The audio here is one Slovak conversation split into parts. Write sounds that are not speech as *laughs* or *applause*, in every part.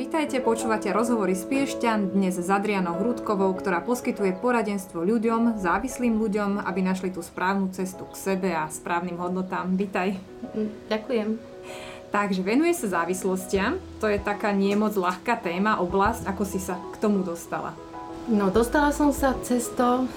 Vítajte, počúvate rozhovory z Piešťan, dnes s Adrianou Hrudkovou, ktorá poskytuje poradenstvo ľuďom, závislým ľuďom, aby našli tú správnu cestu k sebe a správnym hodnotám. Vítaj. Ďakujem. Takže venuje sa závislostiam, to je taká nie moc ľahká téma, oblasť, ako si sa k tomu dostala. No, dostala som sa cez to,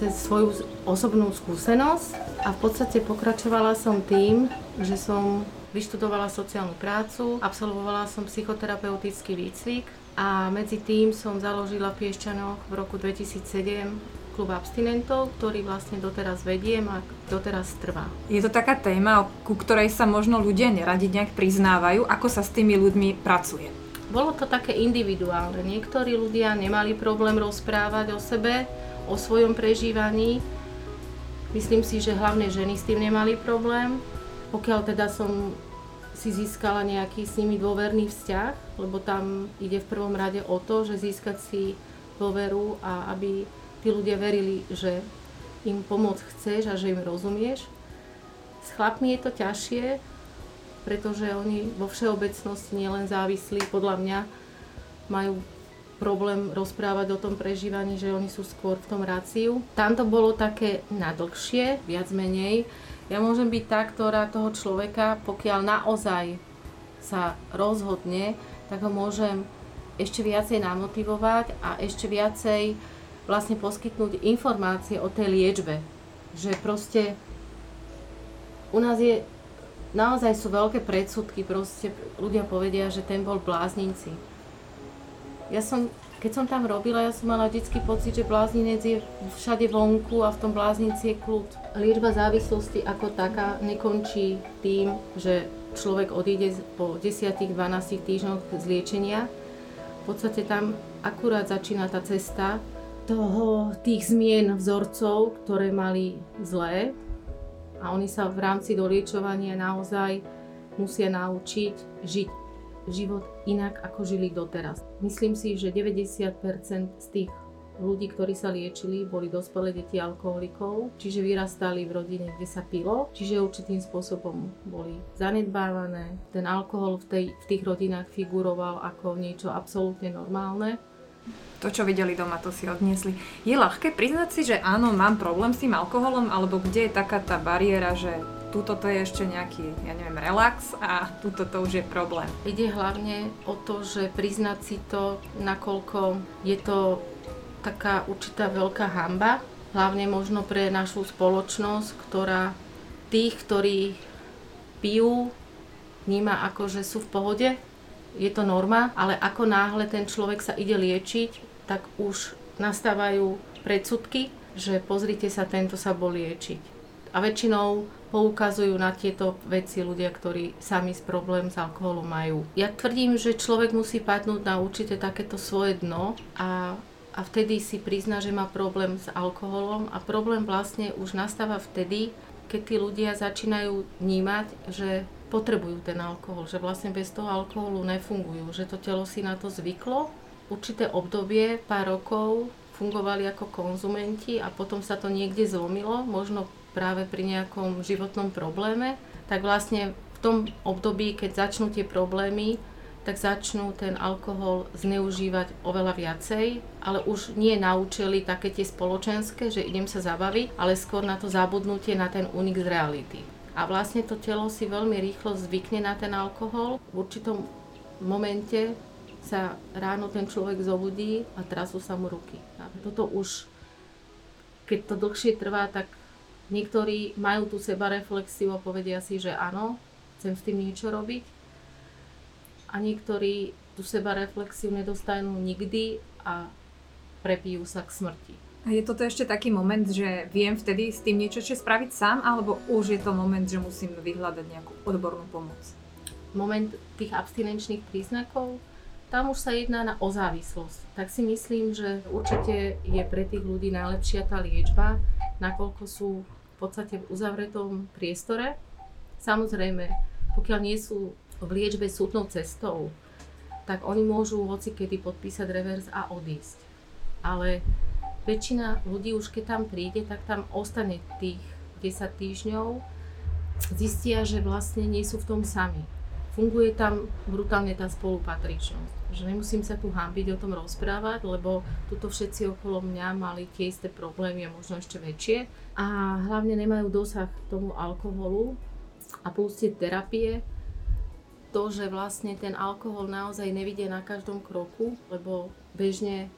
cez svoju osobnú skúsenosť a v podstate pokračovala som tým, že som Vyštudovala sociálnu prácu, absolvovala som psychoterapeutický výcvik a medzi tým som založila v Piešťanoch v roku 2007 klub abstinentov, ktorý vlastne doteraz vediem a doteraz trvá. Je to taká téma, ku ktorej sa možno ľudia neradi nejak priznávajú. Ako sa s tými ľuďmi pracuje? Bolo to také individuálne. Niektorí ľudia nemali problém rozprávať o sebe, o svojom prežívaní. Myslím si, že hlavne ženy s tým nemali problém pokiaľ teda som si získala nejaký s nimi dôverný vzťah, lebo tam ide v prvom rade o to, že získať si dôveru a aby tí ľudia verili, že im pomôcť chceš a že im rozumieš. S chlapmi je to ťažšie, pretože oni vo všeobecnosti nielen závislí, podľa mňa majú problém rozprávať o tom prežívaní, že oni sú skôr v tom ráciu. Tam to bolo také nadlhšie, viac menej, ja môžem byť tá, ktorá toho človeka, pokiaľ naozaj sa rozhodne, tak ho môžem ešte viacej namotivovať a ešte viacej vlastne poskytnúť informácie o tej liečbe. Že proste u nás je, naozaj sú veľké predsudky, proste ľudia povedia, že ten bol bláznici. Ja som keď som tam robila, ja som mala vždy pocit, že blázninec je všade vonku a v tom bláznici je kľud. Liečba závislosti ako taká nekončí tým, že človek odíde po 10-12 týždňoch z liečenia. V podstate tam akurát začína tá cesta toho, tých zmien vzorcov, ktoré mali zlé a oni sa v rámci doliečovania naozaj musia naučiť žiť život inak, ako žili doteraz. Myslím si, že 90% z tých ľudí, ktorí sa liečili, boli dospelé deti alkoholikov, čiže vyrastali v rodine, kde sa pilo, čiže určitým spôsobom boli zanedbávané. Ten alkohol v, tej, v tých rodinách figuroval ako niečo absolútne normálne. To, čo videli doma, to si odniesli. Je ľahké priznať si, že áno, mám problém s tým alkoholom, alebo kde je taká tá bariéra, že túto to je ešte nejaký, ja neviem, relax a túto to už je problém. Ide hlavne o to, že priznať si to, nakoľko je to taká určitá veľká hamba, hlavne možno pre našu spoločnosť, ktorá tých, ktorí pijú, vníma ako, že sú v pohode, je to norma, ale ako náhle ten človek sa ide liečiť, tak už nastávajú predsudky, že pozrite sa, tento sa bol liečiť. A väčšinou poukazujú na tieto veci ľudia, ktorí sami s problém s alkoholom majú. Ja tvrdím, že človek musí padnúť na určite takéto svoje dno a, a vtedy si prizná, že má problém s alkoholom a problém vlastne už nastáva vtedy, keď tí ľudia začínajú vnímať, že potrebujú ten alkohol, že vlastne bez toho alkoholu nefungujú, že to telo si na to zvyklo. Určité obdobie, pár rokov, fungovali ako konzumenti a potom sa to niekde zlomilo, možno práve pri nejakom životnom probléme, tak vlastne v tom období, keď začnú tie problémy, tak začnú ten alkohol zneužívať oveľa viacej, ale už nie naučili také tie spoločenské, že idem sa zabaviť, ale skôr na to zabudnutie na ten unik z reality. A vlastne to telo si veľmi rýchlo zvykne na ten alkohol. V určitom momente sa ráno ten človek zobudí a trasú sa mu ruky. A toto už, keď to dlhšie trvá, tak Niektorí majú tú sebareflexiu a povedia si, že áno, chcem s tým niečo robiť. A niektorí tú sebareflexiu nedostanú nikdy a prepijú sa k smrti. A je toto ešte taký moment, že viem vtedy s tým niečo ešte spraviť sám, alebo už je to moment, že musím vyhľadať nejakú odbornú pomoc? Moment tých abstinenčných príznakov, tam už sa jedná na o závislosť. Tak si myslím, že určite je pre tých ľudí najlepšia tá liečba, nakoľko sú podstate v uzavretom priestore. Samozrejme, pokiaľ nie sú v liečbe súdnou cestou, tak oni môžu hoci kedy podpísať revers a odísť. Ale väčšina ľudí už keď tam príde, tak tam ostane tých 10 týždňov, zistia, že vlastne nie sú v tom sami. Funguje tam brutálne tá spolupatričnosť. Že nemusím sa tu hambiť o tom rozprávať, lebo tuto všetci okolo mňa mali tie isté problémy a možno ešte väčšie. A hlavne nemajú dosah k tomu alkoholu a plus terapie. To, že vlastne ten alkohol naozaj nevidie na každom kroku, lebo bežne,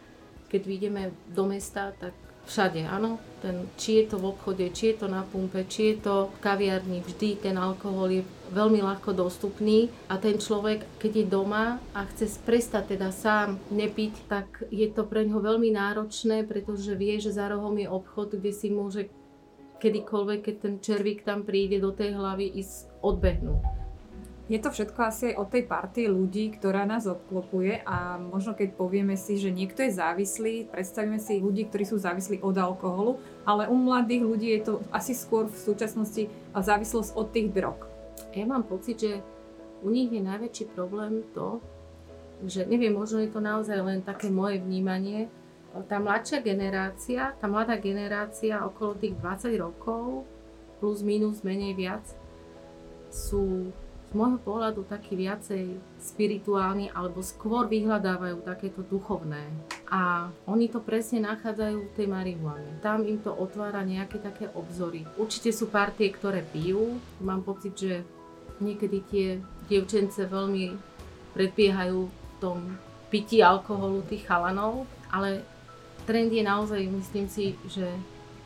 keď vyjdeme do mesta, tak všade, áno. Ten, či je to v obchode, či je to na pumpe, či je to v kaviarni, vždy ten alkohol je veľmi ľahko dostupný a ten človek, keď je doma a chce prestať teda sám nepiť, tak je to pre ňoho veľmi náročné, pretože vie, že za rohom je obchod, kde si môže kedykoľvek, keď ten červík tam príde do tej hlavy, ísť odbehnúť. Je to všetko asi aj o tej partii ľudí, ktorá nás obklopuje a možno keď povieme si, že niekto je závislý, predstavíme si ľudí, ktorí sú závislí od alkoholu, ale u mladých ľudí je to asi skôr v súčasnosti závislosť od tých drog. Ja mám pocit, že u nich je najväčší problém to, že neviem, možno je to naozaj len také moje vnímanie, tá mladšia generácia, tá mladá generácia okolo tých 20 rokov, plus minus, menej viac, sú môjho pohľadu taký viacej spirituálny alebo skôr vyhľadávajú takéto duchovné. A oni to presne nachádzajú v tej marihuane. Tam im to otvára nejaké také obzory. Určite sú partie, ktoré pijú. Mám pocit, že niekedy tie dievčence veľmi predbiehajú v tom pití alkoholu tých chalanov, ale trend je naozaj, myslím si, že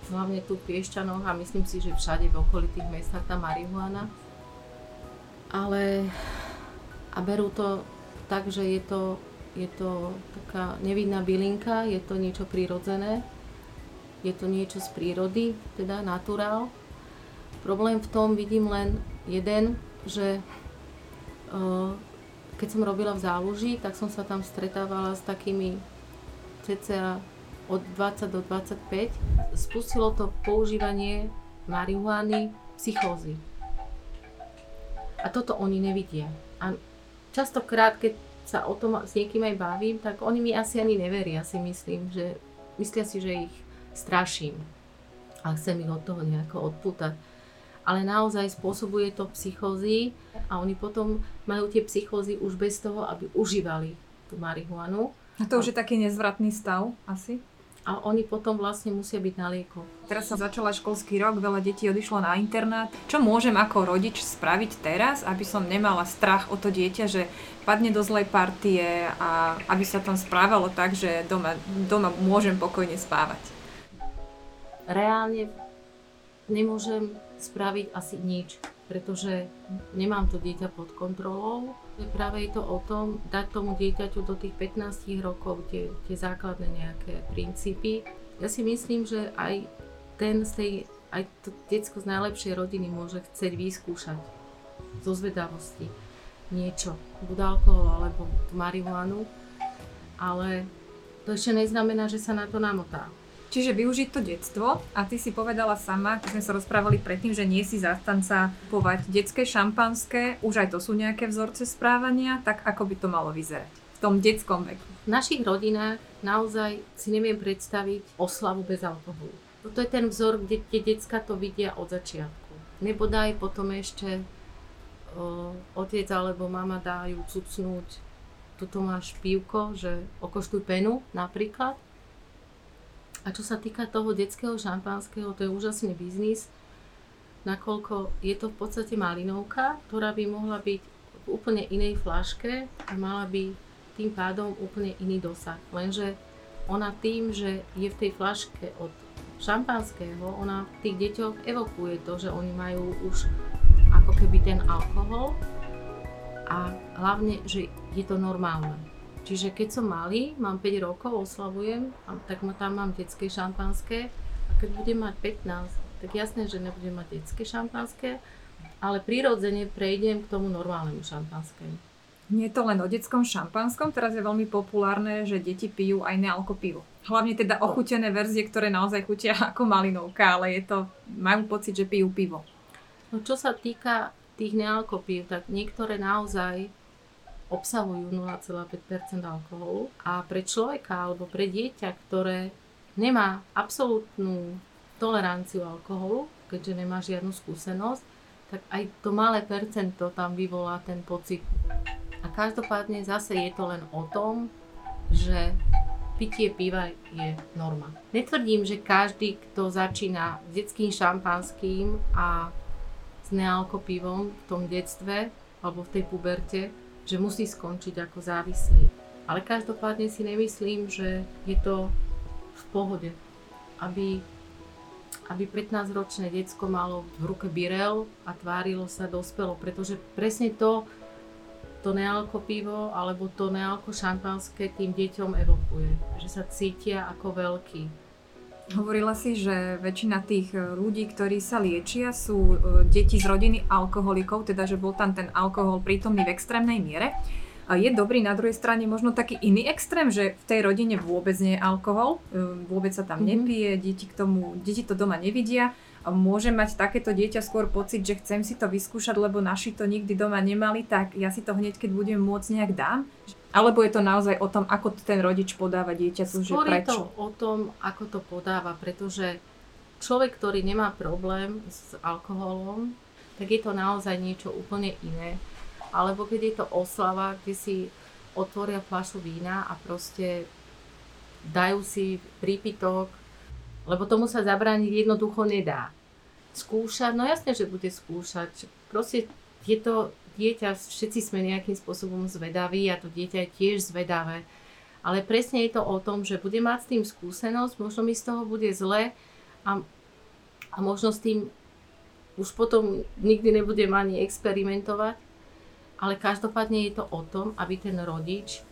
hlavne tu v Piešťanoch a myslím si, že všade v okolitých mestách tá marihuana ale a berú to tak, že je to, je to taká nevidná bylinka, je to niečo prirodzené, je to niečo z prírody, teda naturál. Problém v tom vidím len jeden, že uh, keď som robila v záloži, tak som sa tam stretávala s takými cca od 20 do 25. Spustilo to používanie marihuany, psychózy a toto oni nevidia. A častokrát, keď sa o tom s niekým aj bavím, tak oni mi asi ani neveria, si myslím, že myslia si, že ich straším a chcem ich od toho nejako odputať. Ale naozaj spôsobuje to psychózy a oni potom majú tie psychózy už bez toho, aby užívali tú marihuanu. A to už je taký nezvratný stav asi? A oni potom vlastne musia byť na lieko. Teraz sa začala školský rok, veľa detí odišlo na internát. Čo môžem ako rodič spraviť teraz, aby som nemala strach o to dieťa, že padne do zlej partie a aby sa tam správalo tak, že doma, doma môžem pokojne spávať? Reálne nemôžem spraviť asi nič, pretože nemám to dieťa pod kontrolou Práve je to o tom, dať tomu dieťaťu do tých 15 rokov tie, tie základné nejaké princípy. Ja si myslím, že aj ten z tej, aj to detsko z najlepšej rodiny môže chcieť vyskúšať zo zvedavosti niečo, buď alkohol alebo marihuanu, ale to ešte neznamená, že sa na to namotá. Čiže využiť to detstvo a ty si povedala sama, keď sme sa rozprávali predtým, že nie si zastanca povať detské šampanské, už aj to sú nejaké vzorce správania, tak ako by to malo vyzerať v tom detskom veku? V našich rodinách naozaj si neviem predstaviť oslavu bez alkoholu. Toto je ten vzor, kde tie decka to vidia od začiatku. Nebodaj potom ešte o, otec alebo mama dajú cucnúť, tuto máš pívko, že okoštuj penu napríklad a čo sa týka toho detského šampanského, to je úžasný biznis, nakoľko je to v podstate malinovka, ktorá by mohla byť v úplne inej flaške a mala by tým pádom úplne iný dosah. Lenže ona tým, že je v tej flaške od šampanského, ona v tých deťoch evokuje to, že oni majú už ako keby ten alkohol a hlavne, že je to normálne. Čiže keď som malý, mám 5 rokov, oslavujem, tak ma tam mám detské šampanské a keď budem mať 15, tak jasné, že nebudem mať detské šampanské, ale prirodzene prejdem k tomu normálnemu šampanskému. Nie je to len o detskom šampanskom, teraz je veľmi populárne, že deti pijú aj nealko pivo. Hlavne teda ochutené verzie, ktoré naozaj chutia *laughs* ako malinovka, ale je to, majú pocit, že pijú pivo. No čo sa týka tých nealko pív, tak niektoré naozaj obsahujú 0,5% alkoholu a pre človeka alebo pre dieťa, ktoré nemá absolútnu toleranciu alkoholu, keďže nemá žiadnu skúsenosť, tak aj to malé percento tam vyvolá ten pocit. A každopádne zase je to len o tom, že pitie piva je norma. Netvrdím, že každý, kto začína s detským šampanským a s nealkopivom v tom detstve alebo v tej puberte, že musí skončiť ako závislý. Ale každopádne si nemyslím, že je to v pohode, aby, aby 15-ročné decko malo v ruke birel a tvárilo sa dospelo, pretože presne to, to nealko pivo alebo to nealko šampanské tým deťom evokuje. Že sa cítia ako veľký. Hovorila si, že väčšina tých e, ľudí, ktorí sa liečia, sú e, deti z rodiny alkoholikov, teda že bol tam ten alkohol prítomný v extrémnej miere. Je dobrý na druhej strane možno taký iný extrém, že v tej rodine vôbec nie je alkohol, e, vôbec sa tam mm-hmm. nepije, deti, k tomu, deti to doma nevidia môže mať takéto dieťa skôr pocit, že chcem si to vyskúšať, lebo naši to nikdy doma nemali, tak ja si to hneď, keď budem môcť, nejak dám? Alebo je to naozaj o tom, ako ten rodič podáva dieťaťu, že prečo? to o tom, ako to podáva, pretože človek, ktorý nemá problém s alkoholom, tak je to naozaj niečo úplne iné. Alebo keď je to oslava, kde si otvoria fľašu vína a proste dajú si prípitok, lebo tomu sa zabrániť jednoducho nedá. Skúšať, no jasne, že bude skúšať. Proste je to dieťa, všetci sme nejakým spôsobom zvedaví a to dieťa je tiež zvedavé. Ale presne je to o tom, že bude mať s tým skúsenosť, možno mi z toho bude zle a, a možno s tým už potom nikdy nebudem ani experimentovať. Ale každopádne je to o tom, aby ten rodič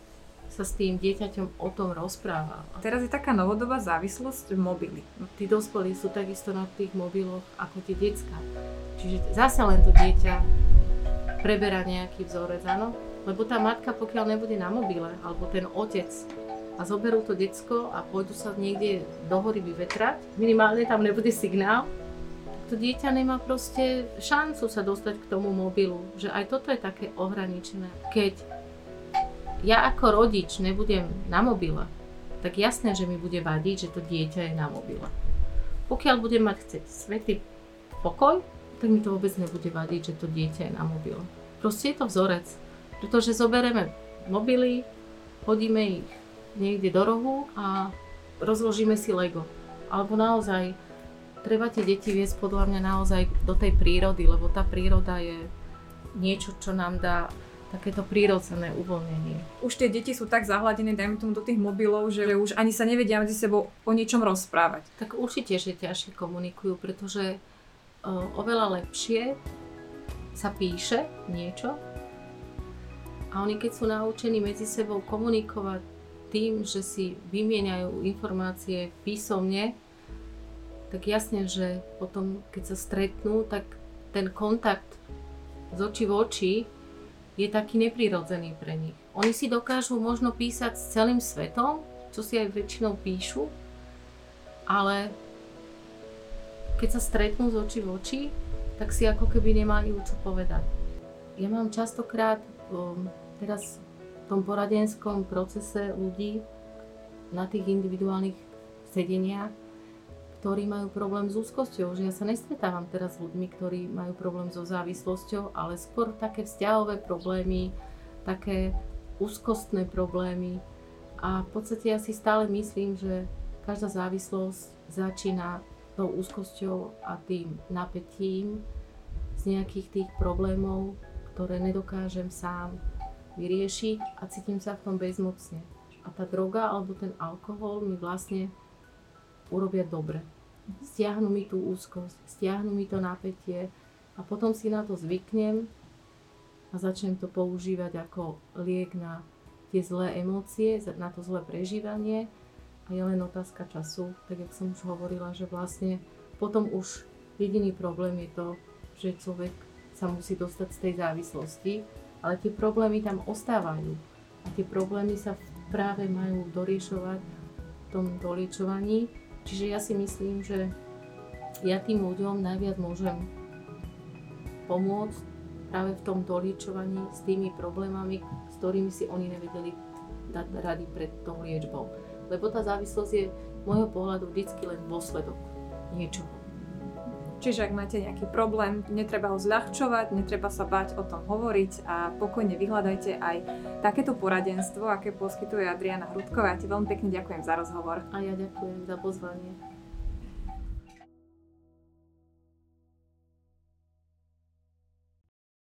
sa s tým dieťaťom o tom rozprával. Teraz je taká novodobá závislosť mobily. Tí dospelí sú takisto na tých mobiloch ako tie decka. Čiže zase len to dieťa preberá nejaký vzorec, áno? Lebo tá matka, pokiaľ nebude na mobile, alebo ten otec, a zoberú to decko a pôjdu sa niekde do hory vyvetrať, minimálne tam nebude signál, to dieťa nemá proste šancu sa dostať k tomu mobilu. Že aj toto je také ohraničené. Keď ja ako rodič nebudem na mobile, tak jasné, že mi bude vadiť, že to dieťa je na mobile. Pokiaľ budem mať chceť svetý pokoj, tak mi to vôbec nebude vadiť, že to dieťa je na mobile. Proste je to vzorec, pretože zoberieme mobily, hodíme ich niekde do rohu a rozložíme si Lego. Alebo naozaj treba tie deti viesť podľa mňa naozaj do tej prírody, lebo tá príroda je niečo, čo nám dá takéto prírodzené uvoľnenie. Už tie deti sú tak zahladené, dajme tomu do tých mobilov, že už ani sa nevedia medzi sebou o niečom rozprávať. Tak určite, že ťažšie komunikujú, pretože oveľa lepšie sa píše niečo a oni keď sú naučení medzi sebou komunikovať tým, že si vymieňajú informácie písomne, tak jasne, že potom keď sa stretnú, tak ten kontakt z očí v oči je taký neprirodzený pre nich. Oni si dokážu možno písať s celým svetom, čo si aj väčšinou píšu, ale keď sa stretnú z očí v oči, tak si ako keby nemali čo povedať. Ja mám častokrát um, teraz v tom poradenskom procese ľudí na tých individuálnych sedeniach, ktorí majú problém s úzkosťou, že ja sa nestretávam teraz s ľuďmi, ktorí majú problém so závislosťou, ale skôr také vzťahové problémy, také úzkostné problémy. A v podstate ja si stále myslím, že každá závislosť začína tou úzkosťou a tým napätím z nejakých tých problémov, ktoré nedokážem sám vyriešiť a cítim sa v tom bezmocne. A tá droga alebo ten alkohol mi vlastne urobia dobre. Stiahnu mi tú úzkosť, stiahnu mi to napätie a potom si na to zvyknem a začnem to používať ako liek na tie zlé emócie, na to zlé prežívanie je len otázka času, tak jak som už hovorila, že vlastne potom už jediný problém je to, že človek sa musí dostať z tej závislosti, ale tie problémy tam ostávajú a tie problémy sa práve majú doriešovať v tom doliečovaní Čiže ja si myslím, že ja tým ľuďom najviac môžem pomôcť práve v tom doliečovaní s tými problémami, s ktorými si oni nevedeli dať rady pred tou liečbou. Lebo tá závislosť je môjho pohľadu vždycky len dôsledok niečoho. Čiže ak máte nejaký problém, netreba ho zľahčovať, netreba sa bať o tom hovoriť a pokojne vyhľadajte aj takéto poradenstvo, aké poskytuje Adriana Hrudková. Ja ti veľmi pekne ďakujem za rozhovor. A ja ďakujem za pozvanie.